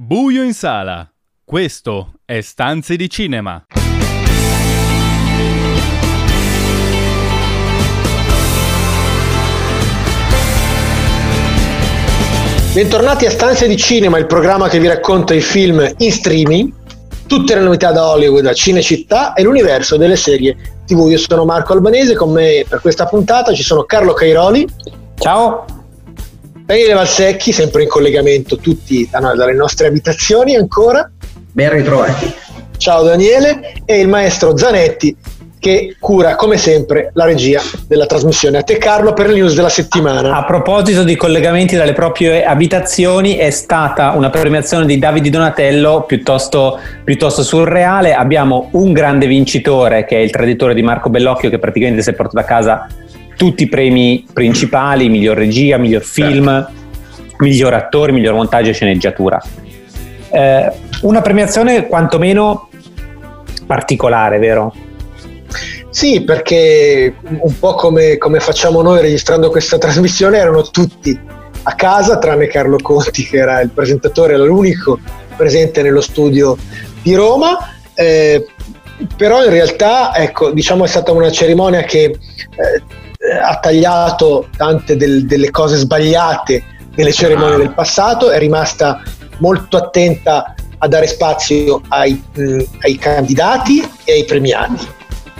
Buio in sala. Questo è Stanze di Cinema. Bentornati a Stanze di Cinema, il programma che vi racconta i film in streaming, tutte le novità da Hollywood, da Cinecittà e l'universo delle serie TV. Io sono Marco Albanese, con me per questa puntata ci sono Carlo Cairoli. Ciao. Daniele Valsecchi, sempre in collegamento tutti dalle nostre abitazioni ancora. Ben ritrovati. Ciao Daniele e il maestro Zanetti che cura come sempre la regia della trasmissione. A te Carlo per le news della settimana. A proposito di collegamenti dalle proprie abitazioni, è stata una premiazione di Davide Donatello piuttosto, piuttosto surreale. Abbiamo un grande vincitore che è il traditore di Marco Bellocchio che praticamente si è portato a casa tutti i premi principali, miglior regia, miglior film, certo. miglior attore, miglior montaggio e sceneggiatura. Eh, una premiazione quantomeno particolare, vero? Sì, perché un po' come, come, facciamo noi registrando questa trasmissione, erano tutti a casa, tranne Carlo Conti, che era il presentatore, era l'unico presente nello studio di Roma. Eh, però in realtà, ecco, diciamo è stata una cerimonia che eh, ha tagliato tante del, delle cose sbagliate nelle cerimonie ah. del passato, è rimasta molto attenta a dare spazio ai, mh, ai candidati e ai premiati.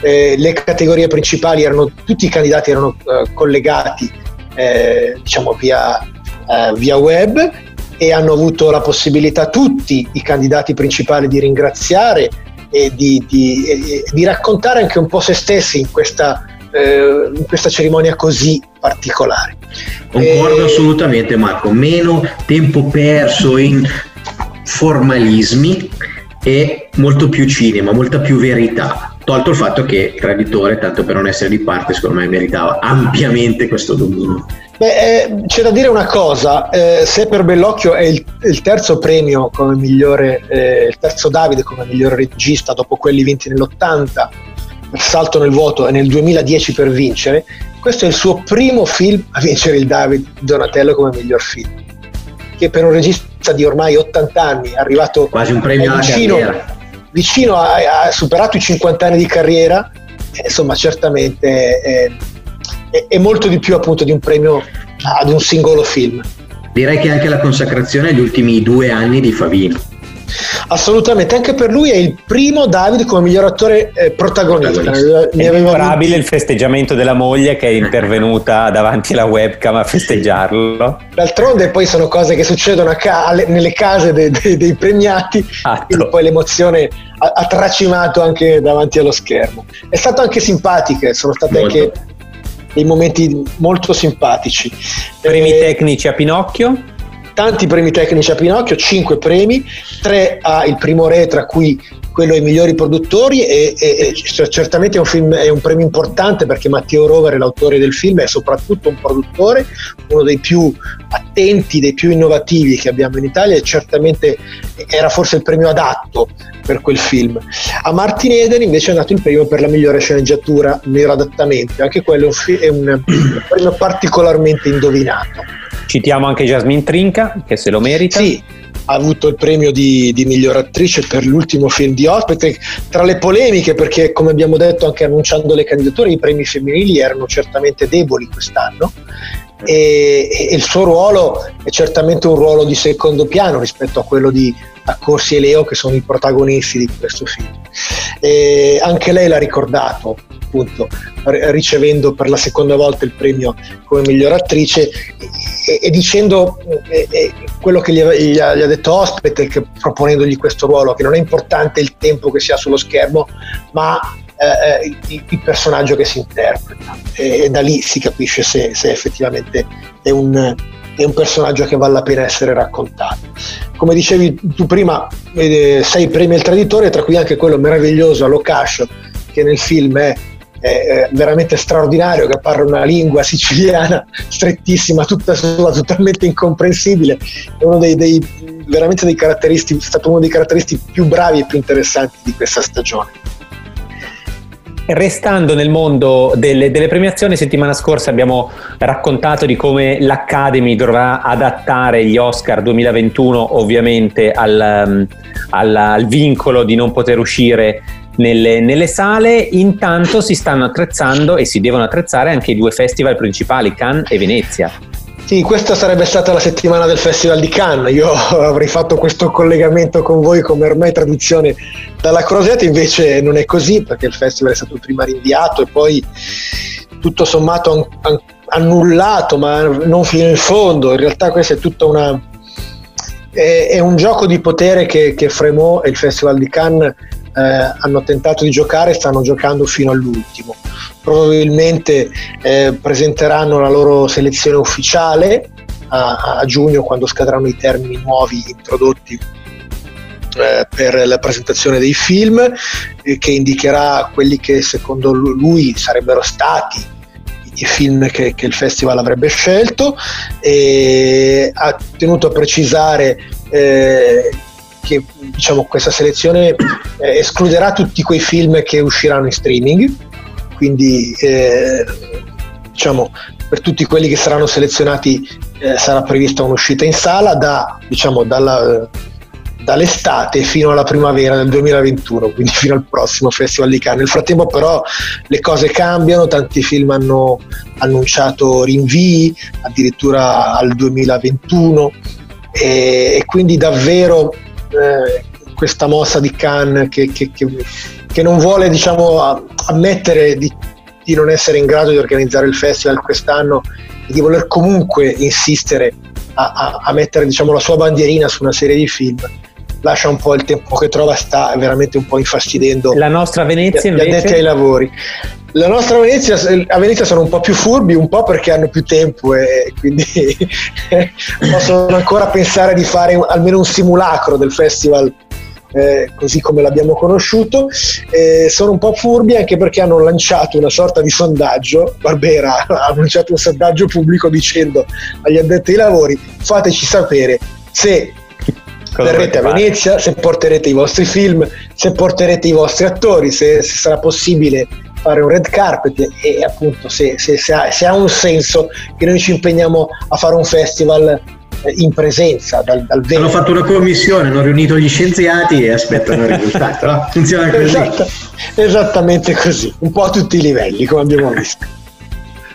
Eh, le categorie principali erano, tutti i candidati erano eh, collegati eh, diciamo via, eh, via web e hanno avuto la possibilità tutti i candidati principali di ringraziare e di, di, di raccontare anche un po' se stessi in questa eh, questa cerimonia così particolare. Concordo e... assolutamente Marco, meno tempo perso in formalismi e molto più cinema, molta più verità. Tolto il fatto che il traditore, tanto per non essere di parte, secondo me meritava ampiamente questo dominio. Beh, eh, c'è da dire una cosa, eh, se per Bellocchio è il, il terzo premio come migliore, eh, il terzo Davide come migliore regista dopo quelli vinti nell'80 salto nel vuoto e nel 2010 per vincere, questo è il suo primo film a vincere il David Donatello come miglior film, che per un regista di ormai 80 anni è arrivato quasi un premio vicino, vicino a, ha superato i 50 anni di carriera, insomma certamente è, è, è molto di più appunto di un premio ad un singolo film. Direi che anche la consacrazione agli ultimi due anni di Favino. Assolutamente, anche per lui è il primo David come miglior attore eh, protagonista. È memorabile il festeggiamento della moglie che è intervenuta davanti alla webcam a festeggiarlo. D'altronde poi sono cose che succedono ca- nelle case de- de- dei premiati, quindi poi l'emozione ha-, ha, tracimato anche davanti allo schermo. È stato anche simpatico, sono stati anche dei momenti molto simpatici. Premi eh, tecnici a Pinocchio? Tanti premi tecnici a Pinocchio, 5 premi, 3 a Il Primo Re, tra cui quello ai migliori produttori e, e, e certamente è un, film, è un, premio importante perché Matteo Rover è l'autore del film, è soprattutto un produttore, uno dei più attenti, dei più innovativi che abbiamo in Italia e certamente era forse il premio adatto per quel film. A Martin Eden invece è andato il premio per la migliore sceneggiatura, miglior adattamento, anche quello è un, è un premio particolarmente indovinato. Citiamo anche Jasmine Trinca, che se lo merita. Sì, ha avuto il premio di, di, miglior attrice per l'ultimo film di ospite. Tra le polemiche, perché come abbiamo detto anche annunciando le candidature, i premi femminili erano certamente deboli quest'anno. E, e il suo ruolo è certamente un ruolo di secondo piano rispetto a quello di Accorsi e Leo che sono i protagonisti di questo film. E anche lei l'ha ricordato appunto ricevendo per la seconda volta il premio come miglior attrice e, e dicendo e, e quello che gli, gli, ha, gli, ha, detto ospite proponendogli questo ruolo che non è importante il tempo che si ha sullo schermo ma eh, eh il, il, personaggio che si interpreta e, da lì si capisce se, se effettivamente è un, è un personaggio che vale la pena essere raccontato. Come dicevi tu prima, eh, sei premi al traditore, tra cui anche quello meraviglioso a che nel film è è veramente straordinario che parla una lingua siciliana strettissima, tutta sua, totalmente incomprensibile. È uno dei, dei dei caratteristi, è stato uno dei caratteristi più bravi e più interessanti di questa stagione. Restando nel mondo delle, delle, premiazioni, settimana scorsa abbiamo raccontato di come l'Academy dovrà adattare gli Oscar 2021 ovviamente al, um, al, al vincolo di non poter uscire nelle, nelle, sale. Intanto si stanno attrezzando e si devono attrezzare anche i due festival principali, Cannes e Venezia. Sì, questa sarebbe stata la settimana del Festival di Cannes. Io avrei fatto questo collegamento con voi come ormai tradizione dalla Crosette, invece non è così perché il festival è stato prima rinviato e poi tutto sommato an- an- annullato, ma non fino in fondo. In realtà questa è tutta una... è un gioco di potere che, che Fremont e il Festival di Cannes eh, hanno tentato di giocare e stanno giocando fino all'ultimo. Probabilmente eh, presenteranno la loro selezione ufficiale a, a, giugno quando scadranno i termini nuovi introdotti eh, per la presentazione dei film eh, che indicherà quelli che secondo lui sarebbero stati i film che, che, il festival avrebbe scelto e ha tenuto a precisare eh, che diciamo, questa selezione eh, escluderà tutti quei film che usciranno in streaming, quindi eh, diciamo, per tutti quelli che saranno selezionati eh, sarà prevista un'uscita in sala da, diciamo, dalla, dall'estate fino alla primavera del 2021, quindi fino al prossimo Festival di Cannes. Nel frattempo però le cose cambiano, tanti film hanno annunciato rinvii addirittura al 2021 e, e quindi davvero eh, questa mossa di Khan che, che, che, che non vuole diciamo, ammettere di, di, non essere in grado di organizzare il festival quest'anno e di voler comunque insistere a, a, a mettere diciamo, la sua bandierina su una serie di film lascia un po' il tempo che trova, sta veramente un po' infastidendo la nostra Venezia gli addetti ai lavori. La nostra Venezia, a Venezia sono un po' più furbi, un po' perché hanno più tempo e quindi possono ancora pensare di fare almeno un simulacro del festival eh, così come l'abbiamo conosciuto. Eh, sono un po' furbi anche perché hanno lanciato una sorta di sondaggio. Barbera ha annunciato un sondaggio pubblico dicendo agli addetti ai lavori: fateci sapere se verrete a Venezia, se porterete i vostri film, se porterete i vostri attori, se, se sarà possibile fare un red carpet e appunto se, se, se, ha, se, ha, un senso che noi ci impegniamo a fare un festival eh, in presenza dal, dal Hanno fatto una commissione, hanno riunito gli scienziati e aspettano il risultato. No? Funziona così. Esatta, esattamente così, un po' a tutti i livelli, come abbiamo visto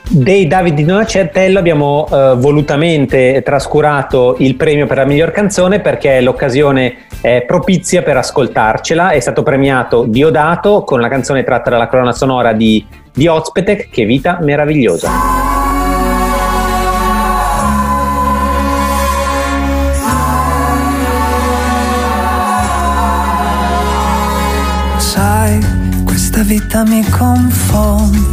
dei David di Donacertello abbiamo eh, volutamente trascurato il premio per la miglior canzone perché l'occasione è propizia per ascoltarcela. È stato premiato Diodato con la canzone tratta dalla colonna sonora di, di Ozpetek, Che vita meravigliosa. Sai, questa vita mi confonde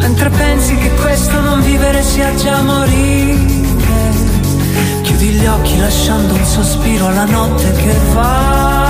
Mentre pensi che questo non vivere sia già morire Chiudi gli occhi lasciando un sospiro alla notte che va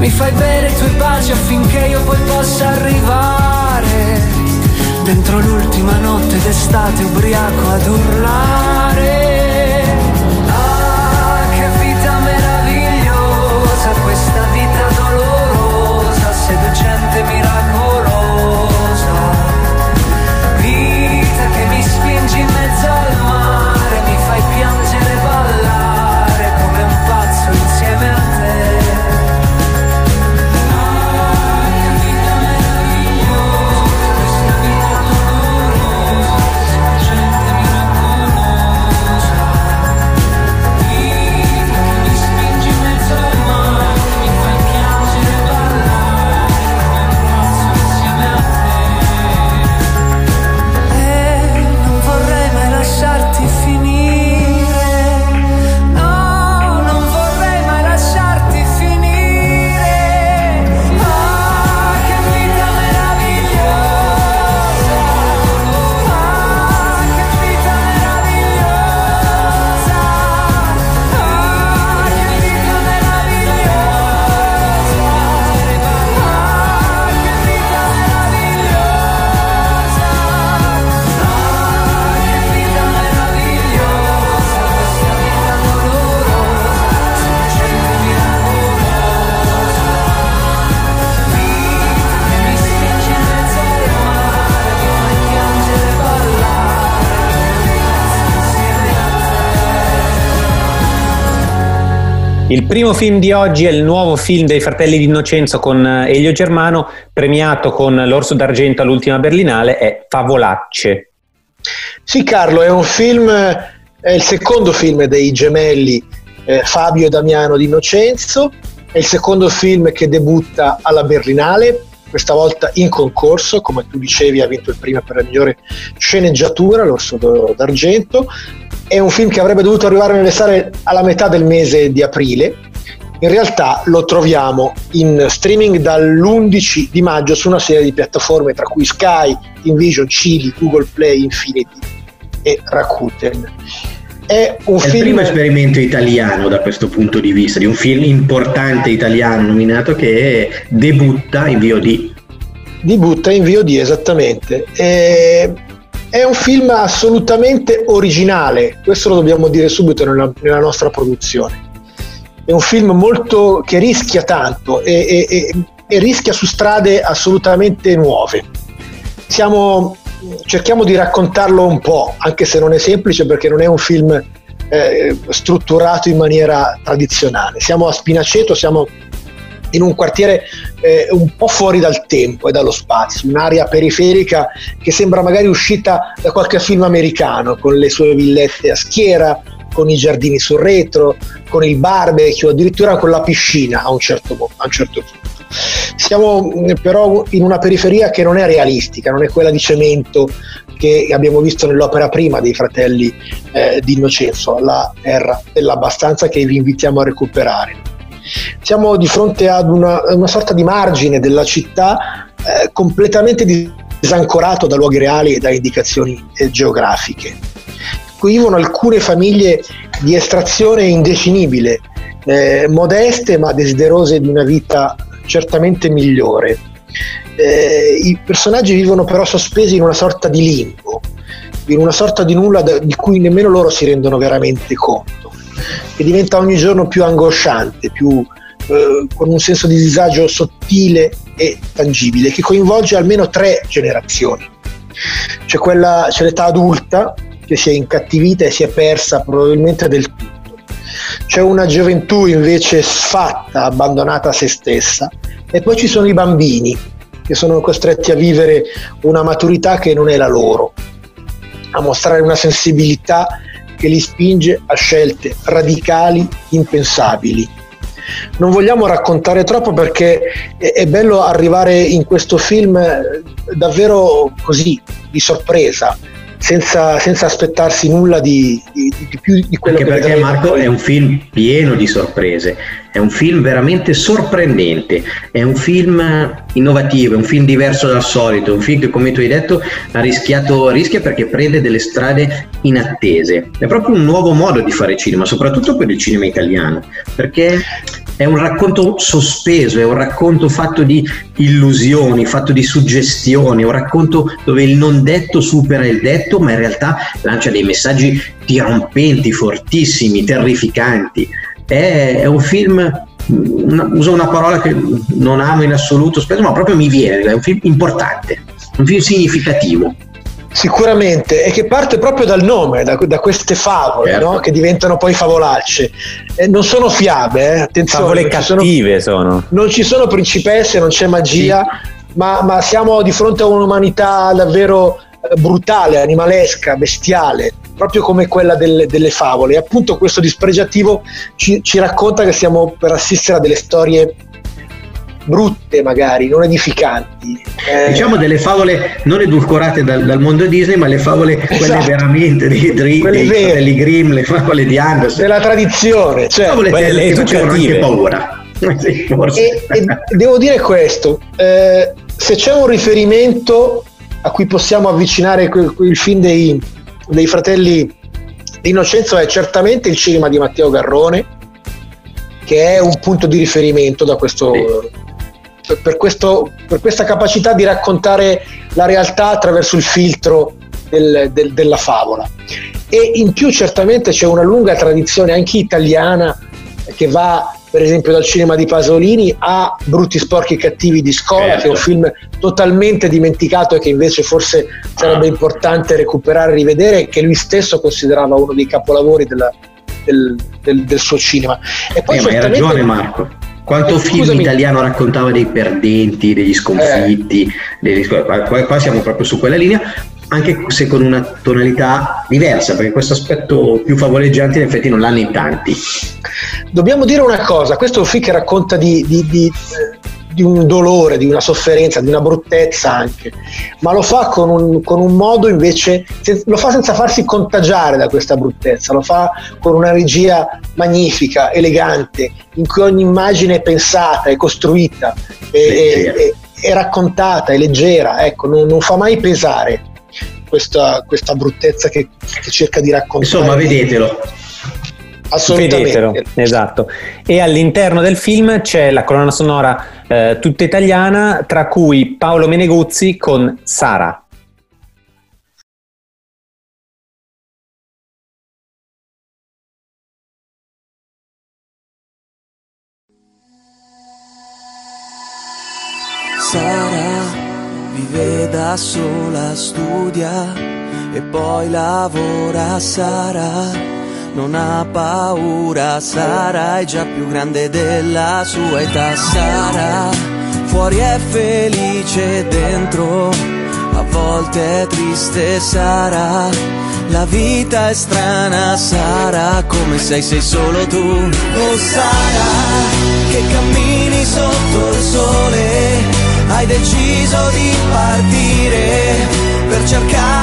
mi fai bere i tuoi baci affinché io poi possa arrivare. Dentro l'ultima notte d'estate ubriaco ad urlare primo film di oggi è il nuovo film dei fratelli di Innocenzo con eh, Elio Germano, premiato con l'Orso d'Argento all'ultima Berlinale, è Favolacce. Sì, Carlo, è un film, è il secondo film dei gemelli eh, Fabio e Damiano di Innocenzo, è il secondo film che debutta alla Berlinale, questa volta in concorso, come tu dicevi ha vinto il primo per la migliore sceneggiatura, l'Orso d'Argento, è un film che avrebbe dovuto arrivare nelle sale alla metà del mese di aprile, in realtà lo troviamo in streaming dall'11 di maggio su una serie di piattaforme tra cui Sky, Invision, Chili, Google Play, Infinity e Rakuten. È, un è film... il primo esperimento italiano da questo punto di vista, di un film importante italiano nominato che debutta in VOD. Debutta in VOD, esattamente. E è un film assolutamente originale, questo lo dobbiamo dire subito nella, nella nostra produzione. È un film molto che rischia tanto e, e, e rischia su strade assolutamente nuove. Siamo, cerchiamo di raccontarlo un po', anche se non è semplice perché non è un film eh, strutturato in maniera tradizionale. Siamo a Spinaceto, siamo in un quartiere eh, un po' fuori dal tempo e dallo spazio, un'area periferica che sembra magari uscita da qualche film americano, con le sue villette a schiera, con i giardini sul retro, con il barbecue, addirittura con la piscina a un certo, a un certo punto. Siamo mm, però in una periferia che non è realistica, non è quella di cemento che abbiamo visto nell'opera prima dei fratelli eh, di Innocenzo, la terra dell'abbastanza che vi invitiamo a recuperare siamo di fronte ad una, una sorta di margine della città eh, completamente disancorato da luoghi reali e da indicazioni eh, geografiche. Qui vivono alcune famiglie di estrazione indefinibile, eh, modeste ma desiderose di una vita certamente migliore. Eh, I personaggi vivono però sospesi in una sorta di limbo, in una sorta di nulla di cui nemmeno loro si rendono veramente conto che diventa ogni giorno più angosciante, più, eh, con un senso di disagio sottile e tangibile, che coinvolge almeno tre generazioni. C'è, quella, c'è l'età adulta che si è incattivita e si è persa probabilmente del tutto. C'è una gioventù invece sfatta, abbandonata a se stessa. E poi ci sono i bambini che sono costretti a vivere una maturità che non è la loro, a mostrare una sensibilità che li spinge a scelte radicali, impensabili. Non vogliamo raccontare troppo perché è bello arrivare in questo film eh, davvero così, di sorpresa, senza, senza aspettarsi nulla di, di, di, più di quello Anche che perché Marco è un film pieno di sorprese, è un film veramente sorprendente, è un film innovativo, è un film diverso dal solito, è un film che come tu hai detto ha rischiato, rischia perché prende delle strade inattese. È proprio un nuovo modo di fare cinema, soprattutto per il cinema italiano, perché è un racconto sospeso, è un racconto fatto di illusioni, fatto di suggestioni, è un racconto dove il non detto supera il detto, ma in realtà lancia dei messaggi dirompenti, fortissimi, terrificanti. È, è un film una, uso una parola che non amo in assoluto spesso, ma proprio mi viene, è un film importante, un film significativo. Sicuramente, e che parte proprio dal nome, da, da queste favole, certo. no? che diventano poi favolacce. Eh, non sono fiabe, eh? attenzione. Favole cattive sono, sono, Non ci sono principesse, non c'è magia, sì. ma, ma, siamo di fronte a un'umanità davvero eh, brutale, animalesca, bestiale, proprio come quella delle, delle favole. E appunto questo dispregiativo ci, ci racconta che stiamo per assistere a delle storie brutte magari, non edificanti. Eh, diciamo delle favole non edulcorate dal, dal, mondo Disney, ma le favole esatto. quelle veramente dei, dei, dei fratelli Grimm, le favole di Anderson. Della tradizione, cioè, favole che, che facevano anche paura. Sì, e, e devo dire questo, eh, se c'è un riferimento a cui possiamo avvicinare quel, quel film dei, dei fratelli di Innocenzo è certamente il cinema di Matteo Garrone, che è un punto di riferimento da questo, sì per, questo, per, questa capacità di raccontare la realtà attraverso il filtro del, del, della favola. E in più certamente c'è una lunga tradizione anche italiana che va per esempio dal cinema di Pasolini a Brutti, sporchi cattivi di Scola, certo. che è un film totalmente dimenticato e che invece forse sarebbe importante recuperare e rivedere, che lui stesso considerava uno dei capolavori della, del, del, del suo cinema. E poi eh, hai ragione Marco. Quanto eh, film scusami. italiano raccontava dei perdenti, degli sconfitti, eh. degli... Qua, siamo proprio su quella linea, anche se con una tonalità diversa, perché questo aspetto più favoleggiante in effetti non l'hanno in tanti. Dobbiamo dire una cosa, questo è un film che racconta di, di, di, di, un dolore, di una sofferenza, di una bruttezza anche, ma lo fa con un, con un modo invece, lo fa senza farsi contagiare da questa bruttezza, lo fa con una regia magnifica, elegante, in cui ogni immagine è pensata, è costruita, è, è, è, è raccontata, è leggera, ecco, non, non fa mai pesare questa, questa bruttezza che, che, cerca di raccontare. Insomma, vedetelo. Assolutamente. Vedetelo, esatto. E all'interno del film c'è la colonna sonora eh, tutta italiana, tra cui Paolo Meneguzzi con Sara. Sara vive da sola, studia e poi lavora Sara. Non ha paura, Sara è già più grande della sua età. Sara, fuori è felice, dentro a volte è triste, Sara. La vita è strana, Sara, come sei, sei solo tu. Oh Sara, che cammini sotto il sole hai deciso di partire per cercare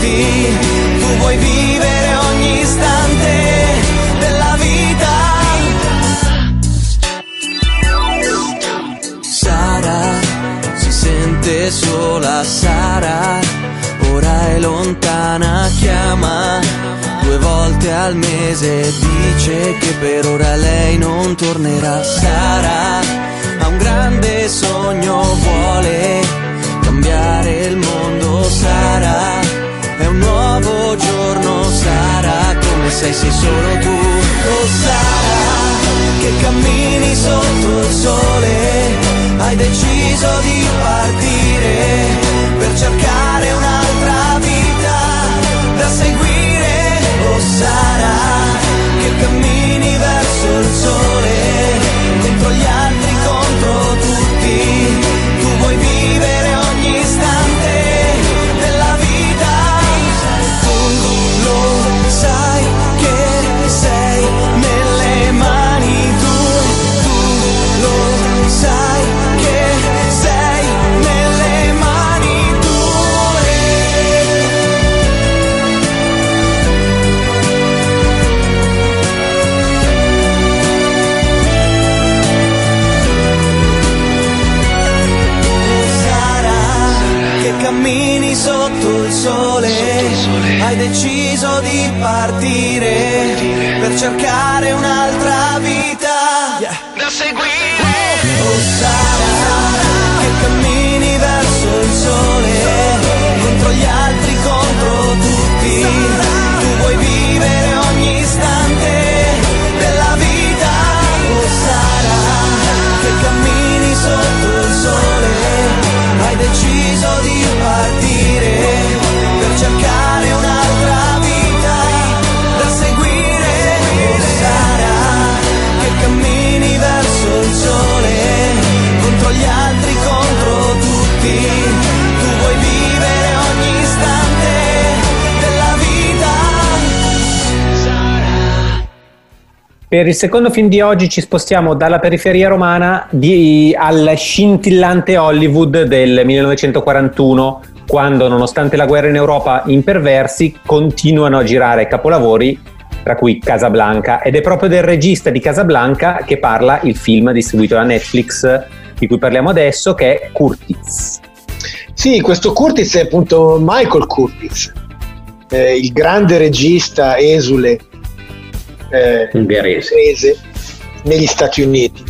tutti. Tu vuoi vivere ogni istante della vita. Sara si sente sola, Sara ora è lontana, chiama due volte al mese, dice che per ora lei non tornerà. Sei, sei solo tu. Oh Sara, che cammini sotto il sole, hai deciso di partire cammini sotto il sole, hai deciso di partire per cercare un'altra vita. Da seguire. Oh Sara, che cammini Per il secondo film di oggi ci spostiamo dalla periferia romana di, al scintillante Hollywood del 1941, quando nonostante la guerra in Europa imperversi continuano a girare capolavori, tra cui Casablanca, ed è proprio del regista di Casablanca che parla il film distribuito da Netflix di cui parliamo adesso, che è Curtiz. Sì, questo Curtiz è appunto Michael Curtiz, eh, il grande regista esule eh, ungherese negli Stati Uniti.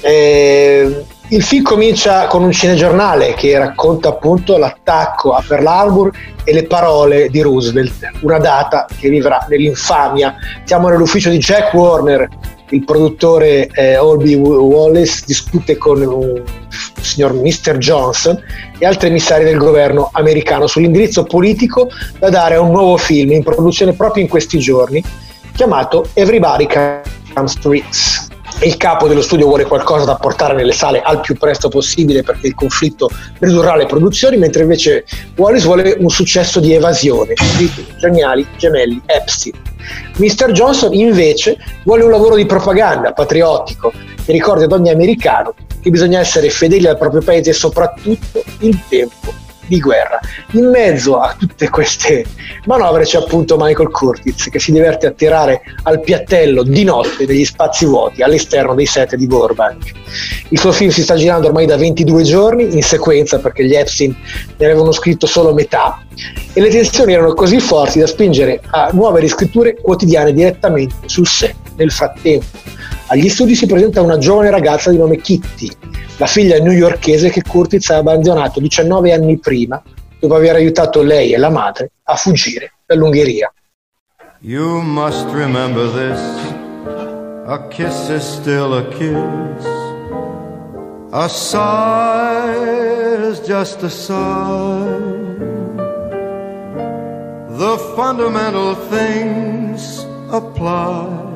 Eh, Il film comincia con un cinegiornale che racconta appunto l'attacco a Pearl Harbor e le parole di Roosevelt, una data che vivrà nell'infamia. Siamo nell'ufficio di Jack Warner, il produttore eh, Olby Wallace discute con un signor Mr. Johnson e altri emissari del governo americano sull'indirizzo politico da dare a un nuovo film in produzione proprio in questi giorni chiamato Everybody Comes to Ritz il capo dello studio vuole qualcosa da portare nelle sale al più presto possibile perché il conflitto ridurrà le produzioni, mentre invece Wallace vuole un successo di evasione, i geniali gemelli Epstein. Mr. Johnson invece vuole un lavoro di propaganda patriottico che ricordi ad ogni americano che bisogna essere fedeli al proprio paese e soprattutto in tempo di guerra. In mezzo a tutte queste manovre c'è appunto Michael Curtiz che si diverte a tirare al piattello di notte degli spazi vuoti all'esterno dei set di Burbank. Il suo film si sta girando ormai da 22 giorni in sequenza perché gli Epstein ne avevano scritto solo metà e le tensioni erano così forti da spingere a nuove riscritture quotidiane direttamente sul set. Nel frattempo agli studi si presenta una giovane ragazza di nome Kitty la figlia newyorkese che Curtiz ha abbandonato 19 anni prima dopo aver aiutato lei e la madre a fuggire dall'Ungheria. You must remember this, a kiss is still a kiss, a sigh is just a sigh. The fundamental things apply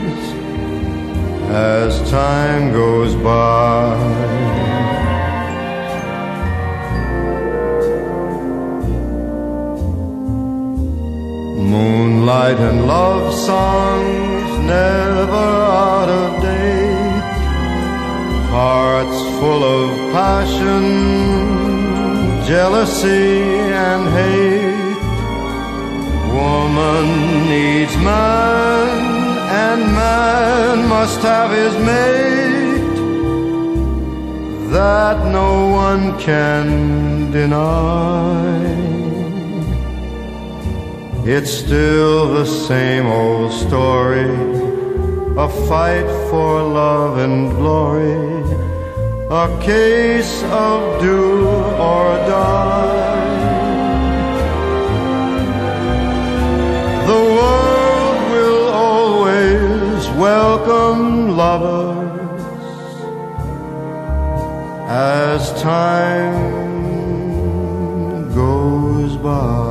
as time goes by. Moonlight and love songs never out of date. Hearts full of passion, jealousy and hate. Woman needs man and man must have his mate that no one can deny. It's still the same old story, a fight for love and glory, a case of do or die. Welcome lovers as time goes by.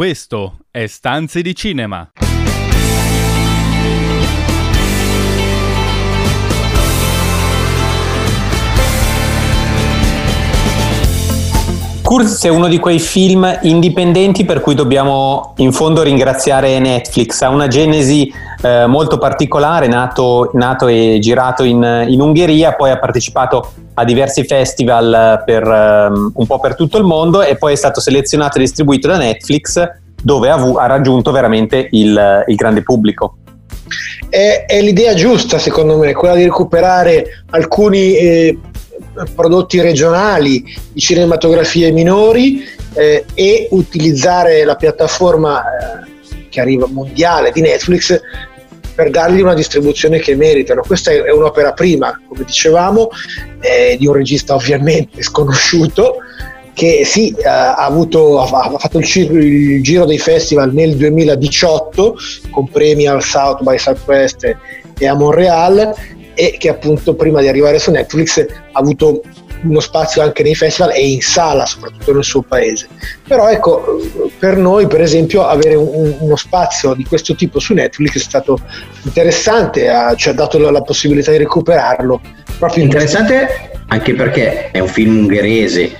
Questo è Stanze di Cinema. Kurz è uno di quei film indipendenti per cui dobbiamo in fondo ringraziare Netflix. Ha una genesi eh, molto particolare, nato, nato e girato in, in, Ungheria, poi ha partecipato a diversi festival per, um, un po' per tutto il mondo e poi è stato selezionato e distribuito da Netflix dove ha, ha raggiunto veramente il, il grande pubblico. È, è, l'idea giusta, secondo me, quella di recuperare alcuni eh, prodotti regionali di cinematografie minori eh, e utilizzare la piattaforma eh, che arriva mondiale di Netflix per dargli una distribuzione che meritano. Questa è, un'opera prima, come dicevamo, eh, di un regista ovviamente sconosciuto che sì, ha, avuto, ha fatto il, giro, il giro dei festival nel 2018 con premi al South by Southwest e a Montreal e che appunto prima di arrivare su Netflix ha avuto uno spazio anche nei festival e in sala, soprattutto nel suo paese. Però ecco, per noi per esempio avere un, uno spazio di questo tipo su Netflix è stato interessante, ha, ci ha dato la, la possibilità di recuperarlo. Proprio interessante anche perché è un film ungherese, eh,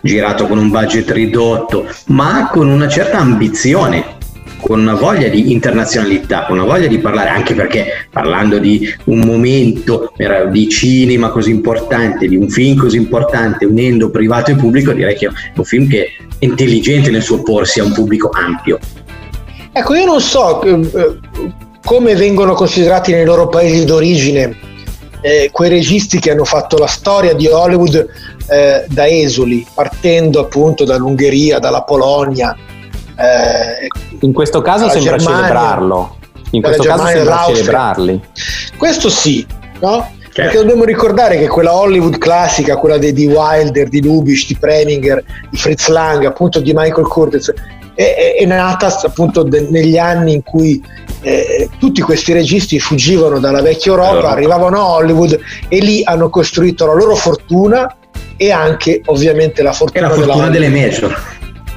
girato con un budget ridotto, ma con una certa ambizione con una voglia di internazionalità, con una voglia di parlare, anche perché parlando di un momento di cinema così importante, di un film così importante, unendo privato e pubblico, direi che è un film che è intelligente nel suo porsi a un pubblico ampio. Ecco, io non so eh, come vengono considerati nei loro paesi d'origine eh, quei registi che hanno fatto la storia di Hollywood eh, da esuli, partendo appunto dall'Ungheria, dalla Polonia, eh, in questo caso sembra Germania, celebrarlo. In questo Germania, caso sembra celebrarli. Questo sì, no? Perché dobbiamo ricordare che quella Hollywood classica, quella di, di Wilder, di Lubitsch, di Preminger, di Fritz Lang, appunto di Michael Curtis, è, è, nata appunto de, negli anni in cui eh, tutti questi registi fuggivano dalla vecchia Europa, allora. arrivavano a Hollywood e lì hanno costruito la loro fortuna e anche ovviamente la fortuna, la fortuna delle major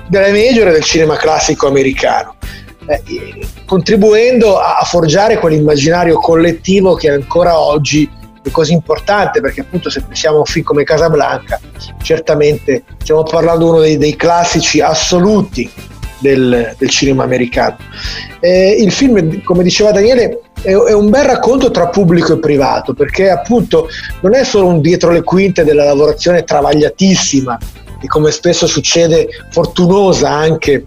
delle major e del cinema classico americano, eh, contribuendo a, forgiare quell'immaginario collettivo che ancora oggi è così importante perché appunto se pensiamo a un film come Casablanca certamente stiamo parlando di uno dei, dei classici assoluti del, del cinema americano. Eh, il film, come diceva Daniele, è, è, un bel racconto tra pubblico e privato perché appunto non è solo un dietro le quinte della lavorazione travagliatissima e come spesso succede fortunosa anche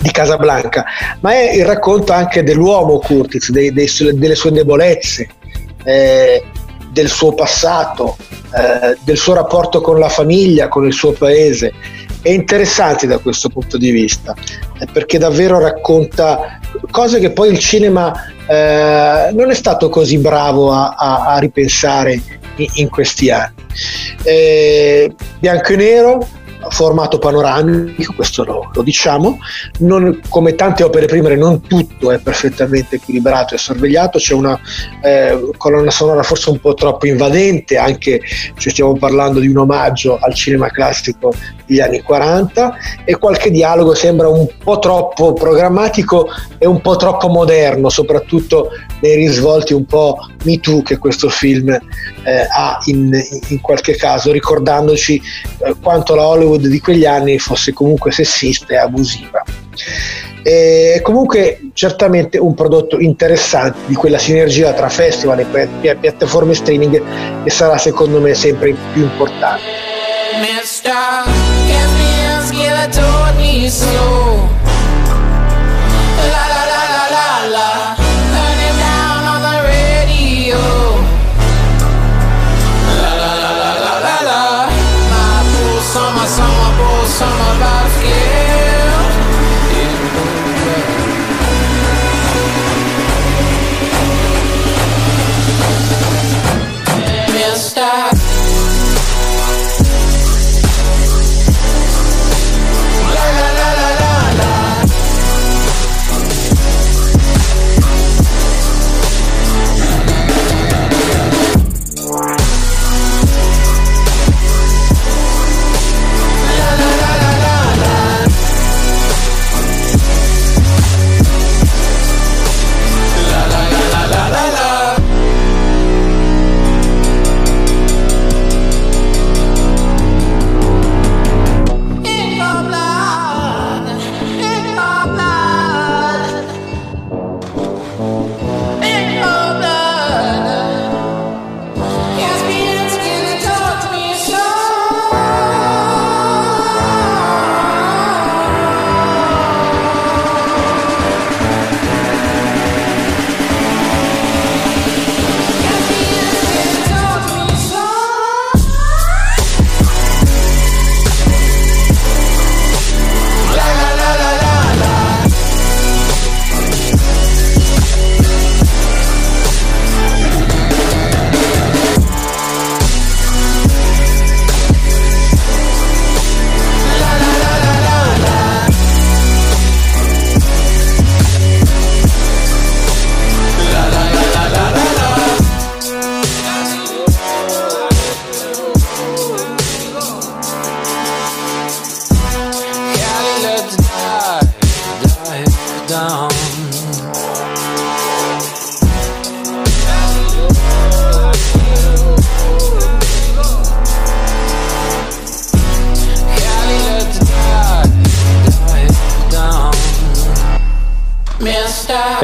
di Casablanca, ma è il racconto anche dell'uomo Curtis, dei, dei, delle sue debolezze, eh, del suo passato, eh, del suo rapporto con la famiglia, con il suo paese. È interessante da questo punto di vista, eh, perché davvero racconta cose che poi il cinema eh, non è stato così bravo a, a, a ripensare in, questi anni. Eh, bianco e nero, formato panoramico, questo lo, lo diciamo, non, come tante opere prime non tutto è perfettamente equilibrato e sorvegliato, c'è una eh, colonna sonora forse un po' troppo invadente, anche se stiamo parlando di un omaggio al cinema classico degli anni 40 e qualche dialogo sembra un po' troppo programmatico e un po' troppo moderno, soprattutto nei risvolti un po' Me Too che questo film eh, ha in, in, qualche caso, ricordandoci eh, quanto la Hollywood di quegli anni fosse comunque sessista e abusiva. E comunque certamente un prodotto interessante di quella sinergia tra festival e piattaforme streaming che sarà secondo me sempre più importante. Mister,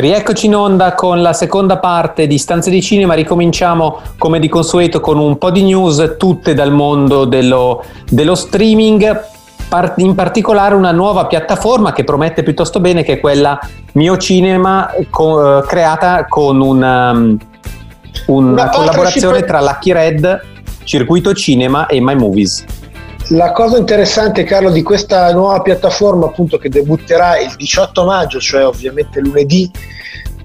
Rieccoci in onda con la seconda parte di Stanze di Cinema, ricominciamo come di consueto con un po' di news, tutte dal mondo dello, dello streaming, in particolare una nuova piattaforma che promette piuttosto bene che è quella Mio Cinema co- creata con una, um, una, una collaborazione tra Lucky Red, Circuito Cinema e My Movies. La cosa interessante, Carlo, di questa nuova piattaforma, appunto, che debutterà il 18 maggio, cioè ovviamente lunedì,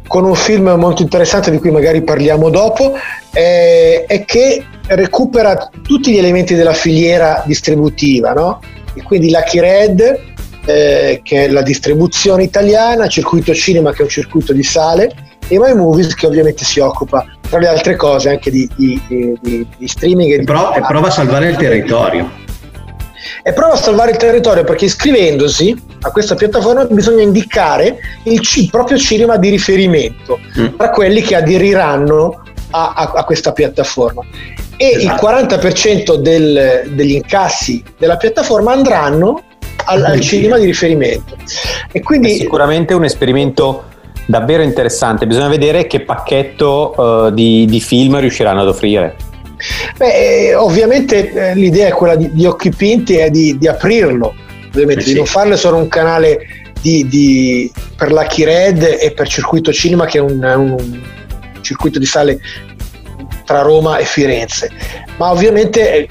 con un film molto interessante di cui magari parliamo dopo, è, è che recupera tutti gli elementi della filiera distributiva, no? E quindi Lucky Red, eh, che è la distribuzione italiana, Circuito Cinema, che è un circuito di sale, e My Movies, che ovviamente si occupa, tra le altre cose, anche di, di, di, di streaming. E, e, pro, e prova a salvare il territorio e prova a salvare il territorio perché iscrivendosi a questa piattaforma bisogna indicare il c- proprio cinema di riferimento mm. tra quelli che aderiranno a, a, a questa piattaforma. E esatto. il 40% del, degli incassi della piattaforma andranno al, al cinema di riferimento. E quindi è sicuramente un esperimento davvero interessante. Bisogna vedere che pacchetto uh, di, di film riusciranno ad offrire Beh, eh, ovviamente eh, l'idea è quella di, di Occhi Pinti è di, di aprirlo, ovviamente, eh sì. di non farle solo un canale di, di, per Lucky Red e per Circuito Cinema, che è un, un circuito di sale tra Roma e Firenze, ma ovviamente eh,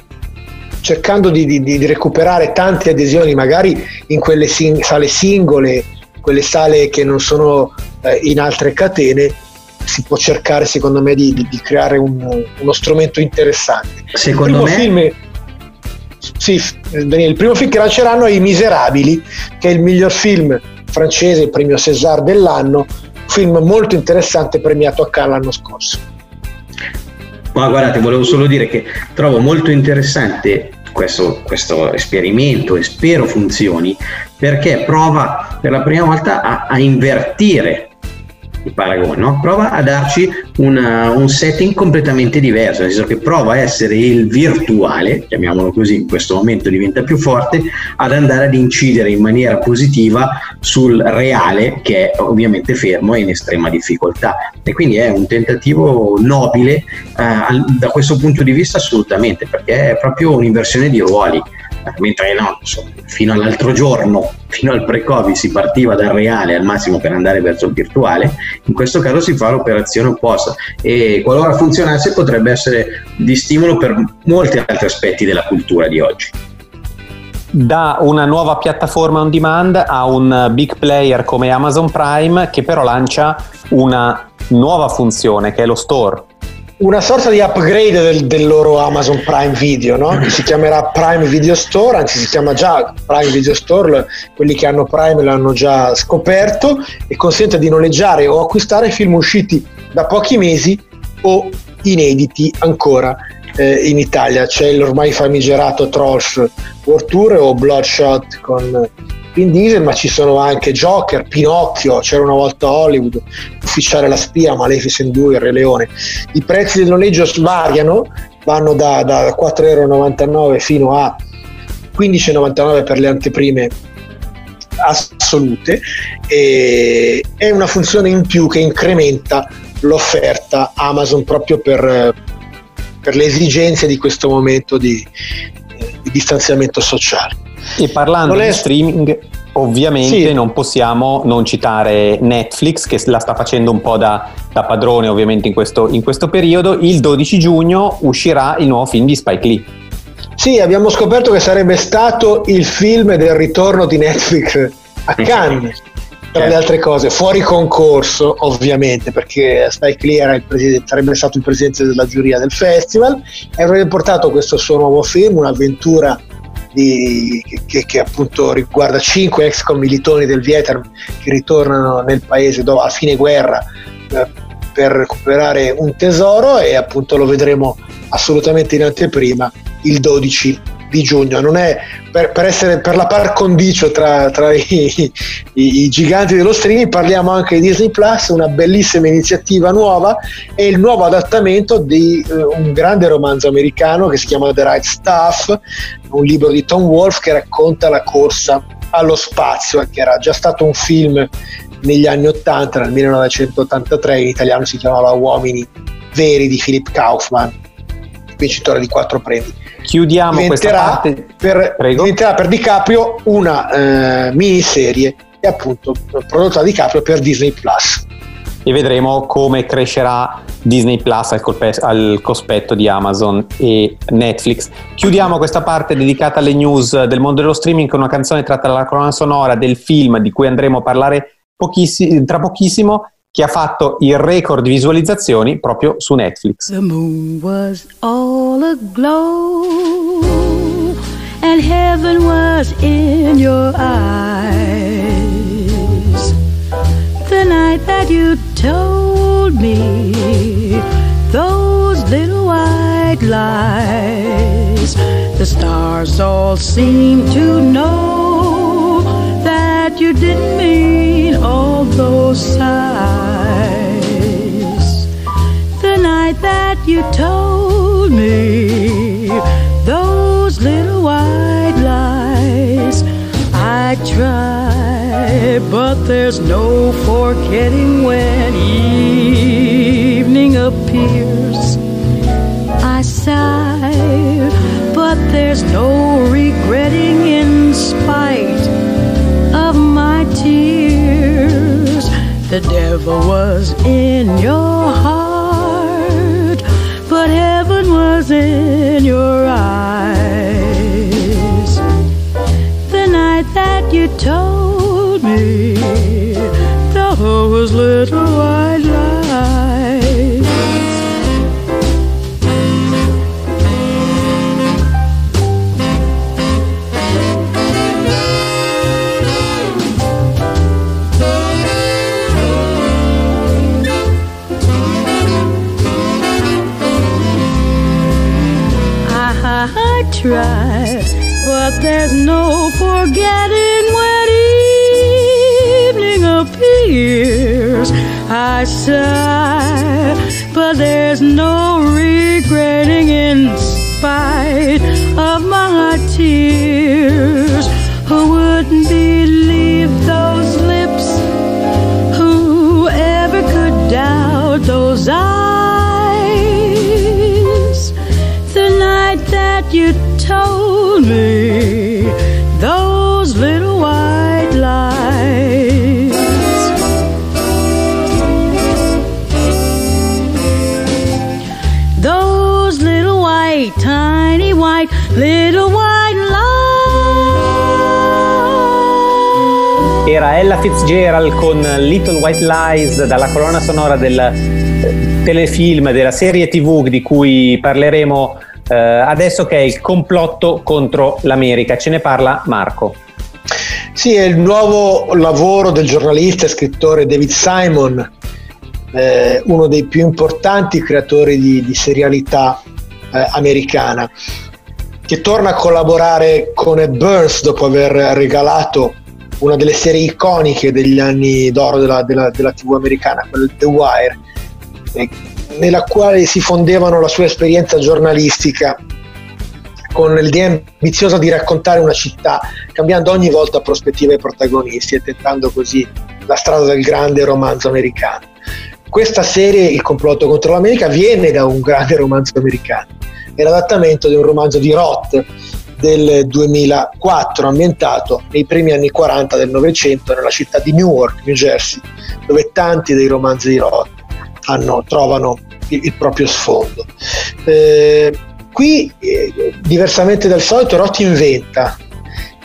cercando di, di, di, recuperare tante adesioni, magari in quelle sing- sale singole, quelle sale che non sono eh, in altre catene, si può cercare secondo me di, di, di creare un, uno strumento interessante. Secondo me... Film, sì, Daniele, il primo film che lanceranno è I Miserabili, che è il miglior film francese, il premio César dell'anno, film molto interessante premiato a Cannes l'anno scorso. Ma guardate, volevo solo dire che trovo molto interessante questo, questo, esperimento e spero funzioni perché prova per la prima volta a, a invertire il paragone, no? prova a darci una, un setting completamente diverso, nel senso che prova a essere il virtuale, chiamiamolo così, in questo momento diventa più forte, ad andare ad incidere in maniera positiva sul reale che è ovviamente fermo e in estrema difficoltà. E quindi è un tentativo nobile eh, da questo punto di vista assolutamente, perché è proprio un'inversione di ruoli mentre no, insomma, fino all'altro giorno, fino al pre-Covid si partiva dal reale al massimo per andare verso il virtuale, in questo caso si fa l'operazione opposta. E qualora funzionasse potrebbe essere di stimolo per molti altri aspetti della cultura di oggi. Da una nuova piattaforma on demand a un big player come Amazon Prime che però lancia una nuova funzione che è lo store una sorta di upgrade del, del loro Amazon Prime Video, no? che si chiamerà Prime Video Store, anzi si chiama già Prime Video Store, quelli che hanno Prime l'hanno già scoperto e consente di noleggiare o acquistare film usciti da pochi mesi o inediti ancora eh, in Italia. C'è l'ormai famigerato Trolls World Tour o Bloodshot con Vin Diesel, ma ci sono anche Joker, Pinocchio, c'era una volta Hollywood, Ufficiale la spia, Maleficent 2, Il Re Leone. I prezzi del noleggio variano, vanno da, da 4,99€ fino a 15,99€ per le anteprime assolute e è una funzione in più che incrementa l'offerta Amazon proprio per, per le esigenze di questo momento di, di distanziamento sociale. E parlando è... di streaming, ovviamente sì. non possiamo non citare Netflix che la sta facendo un po' da, da padrone ovviamente in questo, in questo, periodo. Il 12 giugno uscirà il nuovo film di Spike Lee. Sì, abbiamo scoperto che sarebbe stato il film del ritorno di Netflix a Cannes. Tra le certo. altre cose, fuori concorso ovviamente, perché Spike Lee sarebbe stato il presidente della giuria del festival e avrebbe portato questo suo nuovo film, un'avventura di, che, che, appunto riguarda cinque ex commilitoni del Vietnam che ritornano nel paese dopo, a fine guerra eh, per recuperare un tesoro e appunto lo vedremo assolutamente in anteprima il 12 di giugno. Non è per, per essere per la par condicio tra, tra i, i, i, giganti dello streaming, parliamo anche di Disney Plus, una bellissima iniziativa nuova e il nuovo adattamento di uh, un grande romanzo americano che si chiama The Right Stuff, un libro di Tom Wolfe che racconta la corsa allo spazio, che era già stato un film negli anni 80, nel 1983, in italiano si chiamava Uomini Veri di Philip Kaufman, vincitore di quattro premi. Chiudiamo diventerà questa parte. Per, diventerà per DiCaprio una eh, miniserie e appunto prodotta da DiCaprio per Disney Plus e vedremo come crescerà Disney Plus al, colpe- al, cospetto di Amazon e Netflix. Chiudiamo questa parte dedicata alle news del mondo dello streaming con una canzone tratta dalla colonna sonora del film di cui andremo a parlare pochiss- tra pochissimo che ha fatto il record di visualizzazioni proprio su Netflix. The moon was all aglow and heaven was in your eyes. The night that you told me those little white lies. The stars all seem to know that you didn't mean all those sighs. You told me those little white lies, I tried, but there's no forgetting when evening appears. I sigh, but there's no regretting in spite of my tears. The devil was in your heart, your try, but there's no forgetting when evening appears. I sigh, but there's no regretting in spite Ella Fitzgerald con Little White Lies dalla colonna sonora del eh, telefilm della serie TV di cui parleremo eh, adesso che è il complotto contro l'America. Ce ne parla Marco. Sì, è il nuovo lavoro del giornalista e scrittore David Simon, eh, uno dei più importanti creatori di, di serialità eh, americana, che torna a collaborare con Ed Burns dopo aver regalato una delle serie iconiche degli anni d'oro della, della, della TV americana, quella The Wire, nella quale si fondevano la sua esperienza giornalistica con l'idea ambiziosa di raccontare una città, cambiando ogni volta prospettiva ai protagonisti e tentando così la strada del grande romanzo americano. Questa serie, Il complotto contro l'America, viene da un grande romanzo americano, è l'adattamento di un romanzo di Roth del 2004, ambientato nei primi anni 40 del Novecento nella città di Newark, New Jersey, dove tanti dei romanzi di Roth hanno, trovano il, il, proprio sfondo. Eh, qui, eh, diversamente dal solito, Roth inventa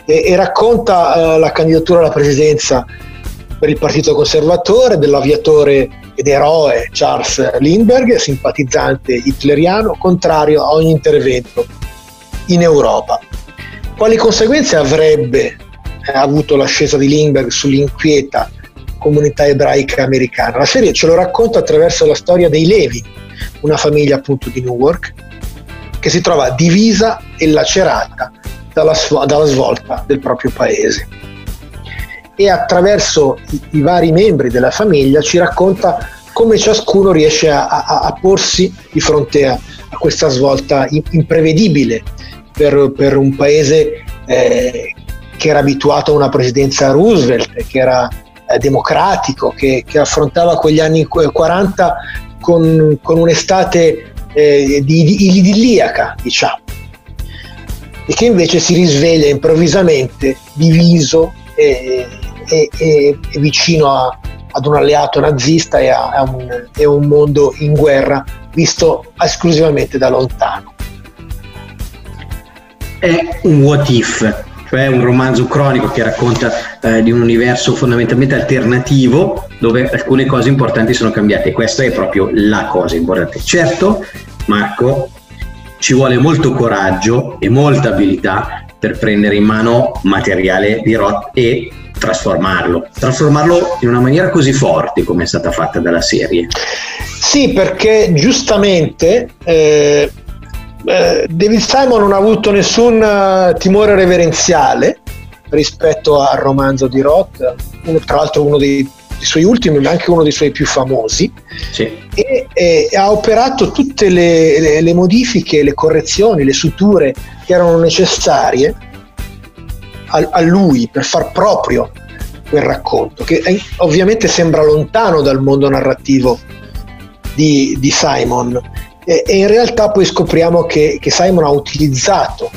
e, e racconta eh, la candidatura alla presidenza per il Partito Conservatore dell'aviatore ed eroe Charles Lindbergh, simpatizzante hitleriano, contrario a ogni intervento in Europa. Quali conseguenze avrebbe eh, avuto l'ascesa di Lindbergh sull'inquieta comunità ebraica americana? La serie ce lo racconta attraverso la storia dei Levi, una famiglia appunto di Newark, che si trova divisa e lacerata dalla, dalla svolta del proprio paese. E attraverso i, i, vari membri della famiglia ci racconta come ciascuno riesce a, a, a porsi di fronte a, a questa svolta imprevedibile per, per un paese eh, che era abituato a una presidenza Roosevelt, che era eh, democratico che, che, affrontava quegli anni 40 con, con un'estate eh, di, di, idilliaca, diciamo, e che invece si risveglia improvvisamente diviso e, e, e, e vicino a, ad un alleato nazista e a, a, un, a un mondo in guerra visto esclusivamente da lontano. È un what if, cioè un romanzo cronico che racconta eh, di un universo fondamentalmente alternativo dove alcune cose importanti sono cambiate. Questa è proprio la cosa importante. Certo, Marco, ci vuole molto coraggio e molta abilità per prendere in mano materiale di Roth e trasformarlo, trasformarlo in una maniera così forte come è stata fatta dalla serie. Sì, perché giustamente eh, eh, David Simon non ha avuto nessun uh, timore reverenziale rispetto al romanzo di Roth, uno, tra l'altro uno dei, dei, suoi ultimi, ma anche uno dei suoi più famosi, sì. e, e, ha operato tutte le, le, le modifiche, le correzioni, le suture che erano necessarie a, a lui per far proprio quel racconto, che è, ovviamente sembra lontano dal mondo narrativo di, di Simon e, e, in realtà poi scopriamo che, che Simon ha utilizzato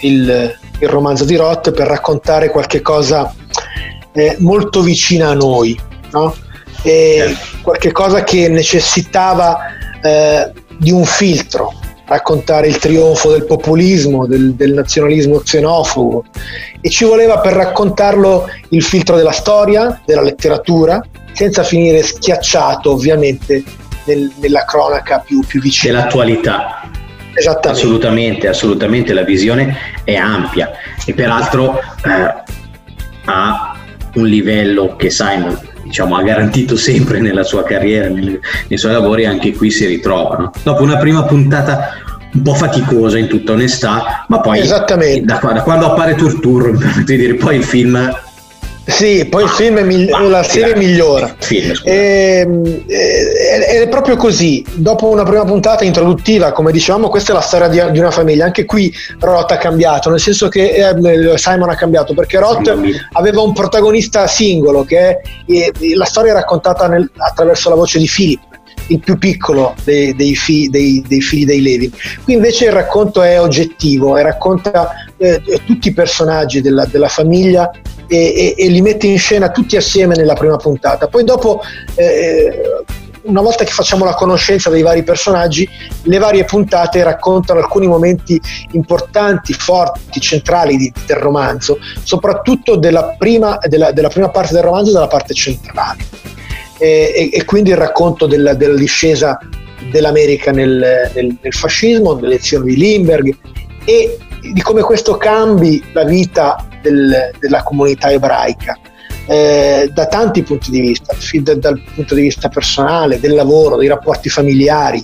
il, il, romanzo di Roth per raccontare qualche cosa eh, molto vicina a noi, no? e qualche cosa che necessitava eh, di un filtro, raccontare il trionfo del populismo, del, del, nazionalismo xenofobo e ci voleva per raccontarlo il filtro della storia, della letteratura, senza finire schiacciato ovviamente nel, nella cronaca più, più vicina. Dell'attualità. Esattamente. Assolutamente, assolutamente, la visione è ampia e peraltro eh, ha un livello che Simon diciamo, ha garantito sempre nella sua carriera, nei, nei suoi lavori, anche qui si ritrovano. Dopo una prima puntata un po' faticosa in tutta onestà, ma poi da, da, quando appare Turturro, di dire, poi il film sì, poi ah, il film migli- ah, la serie migliora. Film, e, ehm, è, è, proprio così. Dopo una prima puntata introduttiva, come dicevamo, questa è la storia di, di una famiglia. Anche qui Roth ha cambiato, nel senso che eh, Simon ha cambiato, perché Roth aveva un protagonista singolo, che è, la storia è raccontata nel, attraverso la voce di Philip il più piccolo dei, dei, fi, dei, dei, figli dei Levi. Qui invece il racconto è oggettivo e racconta eh, tutti i personaggi della, della famiglia e, e, e, li mette in scena tutti assieme nella prima puntata. Poi dopo, eh, una volta che facciamo la conoscenza dei vari personaggi, le varie puntate raccontano alcuni momenti importanti, forti, centrali di, del romanzo, soprattutto della prima, della, della prima parte del romanzo e della parte centrale e, e quindi il racconto della, della discesa dell'America nel, nel, nel fascismo, dell'elezione di Lindbergh e di come questo cambi la vita del, della comunità ebraica. Eh, da tanti punti di vista, dal, dal punto di vista personale, del lavoro, dei rapporti familiari,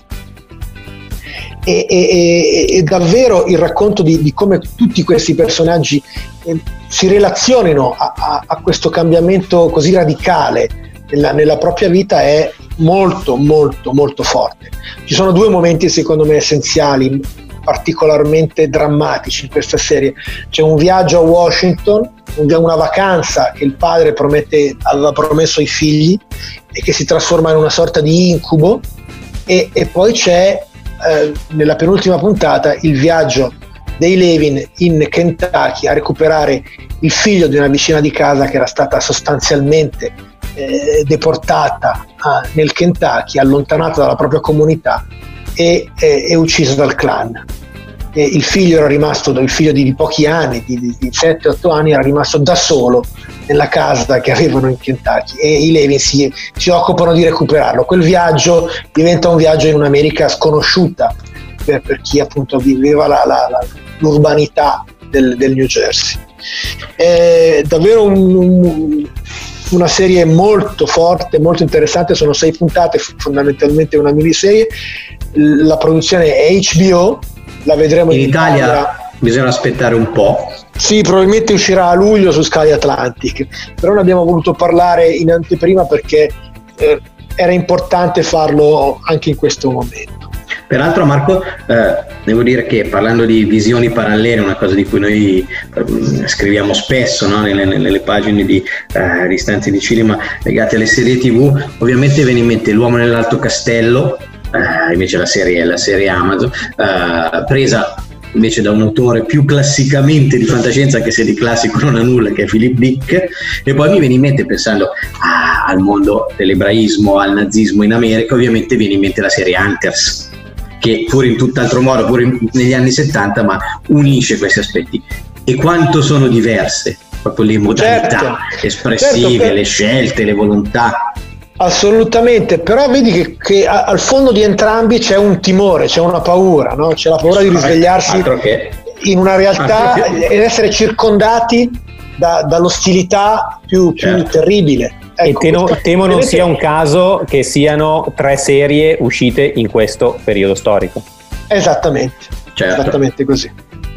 e, e, e, davvero il racconto di, di, come tutti questi personaggi eh, si relazionino a, a, a, questo cambiamento così radicale nella, nella propria vita è molto molto molto forte. Ci sono due momenti secondo me essenziali, particolarmente drammatici in questa serie. C'è un viaggio a Washington, una vacanza che il padre promette, aveva promesso ai figli e che si trasforma in una sorta di incubo e, e poi c'è eh, nella penultima puntata il viaggio dei Levin in Kentucky a recuperare il figlio di una vicina di casa che era stata sostanzialmente eh, deportata a, nel Kentucky, allontanata dalla propria comunità e è uccisa dal clan. E il figlio era rimasto, il figlio di, di pochi anni, di, di, di 7-8 anni, era rimasto da solo nella casa che avevano in Kentucky e i Levi si, si occupano di recuperarlo. Quel viaggio diventa un viaggio in un'America sconosciuta per, per chi appunto viveva la, la, la, l'urbanità del, del, New Jersey. È davvero un, un, una serie molto forte, molto interessante, sono sei puntate, fondamentalmente una miniserie, la produzione è HBO, la vedremo in, in Italia, Italia. Bisogna aspettare un po'. Sì, probabilmente uscirà a luglio su Sky Atlantic, però ne abbiamo voluto parlare in anteprima perché eh, era importante farlo anche in questo momento. Peraltro Marco, eh, devo dire che parlando di visioni parallele, una cosa di cui noi eh, scriviamo spesso no? nelle, nelle, pagine di, eh, di stanze di cinema legate alle serie tv, ovviamente viene in mente L'uomo nell'alto castello, eh, invece la serie, la serie Amazon, eh, presa invece da un autore più classicamente di fantascienza, anche se di classico non ha nulla, che è Philip Dick, e poi mi viene in mente pensando ah, al mondo dell'ebraismo, al nazismo in America, ovviamente viene in mente la serie Hunters, che pur in tutt'altro modo, pur in, negli anni 70, ma unisce questi aspetti. E quanto sono diverse proprio le modalità certo, espressive, certo, le scelte, le volontà. Assolutamente, però vedi che, che, al fondo di entrambi c'è un timore, c'è una paura, no? c'è la paura di risvegliarsi in una realtà ed essere circondati da, dall'ostilità più, più certo. terribile. Ecco, e temo, temo non sia un caso che siano tre serie uscite in questo periodo storico. Esattamente, certo. esattamente così.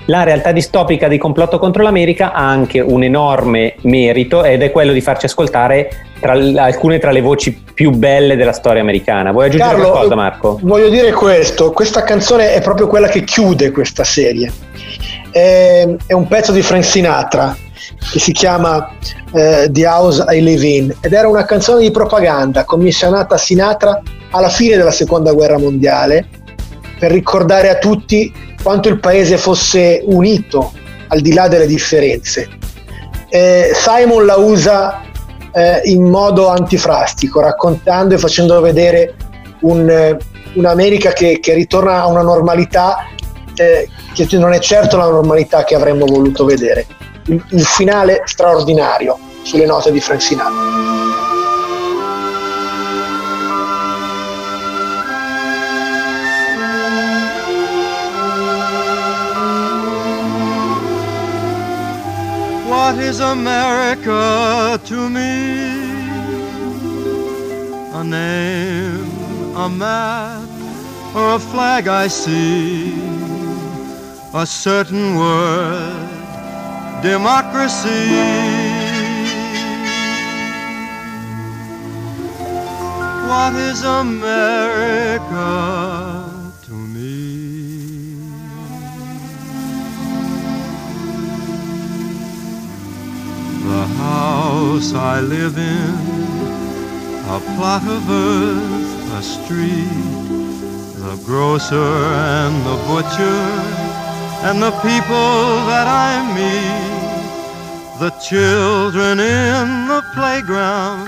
La realtà distopica di Complotto contro l'America ha anche un enorme merito ed è quello di farci ascoltare tra, alcune tra le voci più belle della storia americana. Vuoi aggiungere Carlo, qualcosa Marco? Voglio dire questo, questa canzone è proprio quella che chiude questa serie. È, è un pezzo di Frank Sinatra che si chiama eh, The House I Live In ed era una canzone di propaganda commissionata a Sinatra alla fine della seconda guerra mondiale per ricordare a tutti quanto il paese fosse unito al di là delle differenze. Eh, Simon la usa eh, in modo antifrastico, raccontando e facendo vedere un, eh, un'America che, che, ritorna a una normalità eh, che non è certo la normalità che avremmo voluto vedere. Il, finale straordinario sulle note di Frank Sinatra. What is America to me? A name, a map, or a flag I see? A certain word, democracy. What is America? To me? The house I live in, a plot of earth, a street, the grocer and the butcher, and the people that I meet, the children in the playground,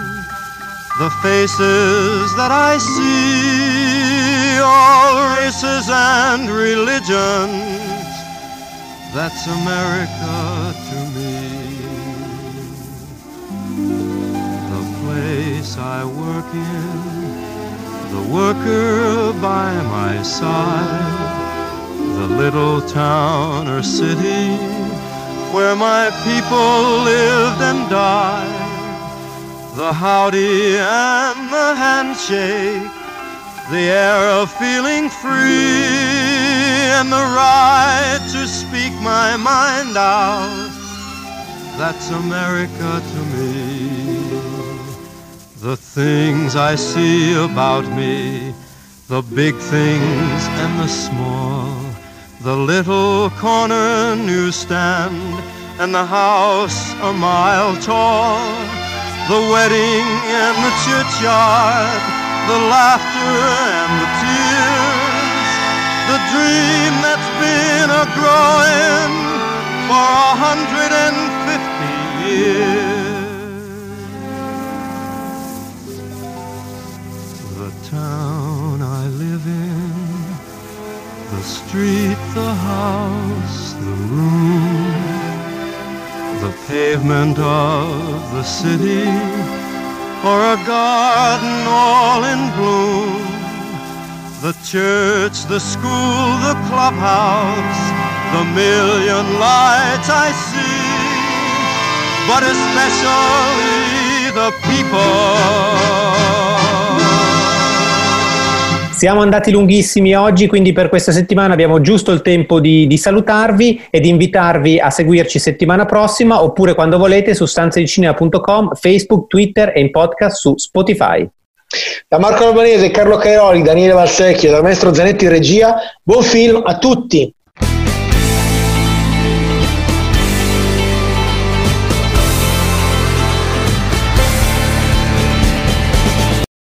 the faces that I see, all races and religions. That's America to me. The place I work in, the worker by my side, the little town or city where my people lived and died, the howdy and the handshake, the air of feeling free, and the right to speak my mind out. That's America to me. The things I see about me, the big things and the small, the little corner newsstand and the house a mile tall, the wedding in the churchyard, the laughter and the tears, the dream that's been a growing for a hundred and fifty years. Street, the house, the room, the pavement of the city, or a garden all in bloom, the church, the school, the clubhouse, the million lights I see, but especially the people. Siamo andati lunghissimi oggi, quindi per questa settimana abbiamo giusto il tempo di, di, salutarvi e di invitarvi a seguirci settimana prossima oppure quando volete su stanzedicinema.com, Facebook, Twitter e in podcast su Spotify. Da Marco Albanese, Carlo Cairoli, Daniele Valsecchio, dal maestro Zanetti in regia, buon film a tutti!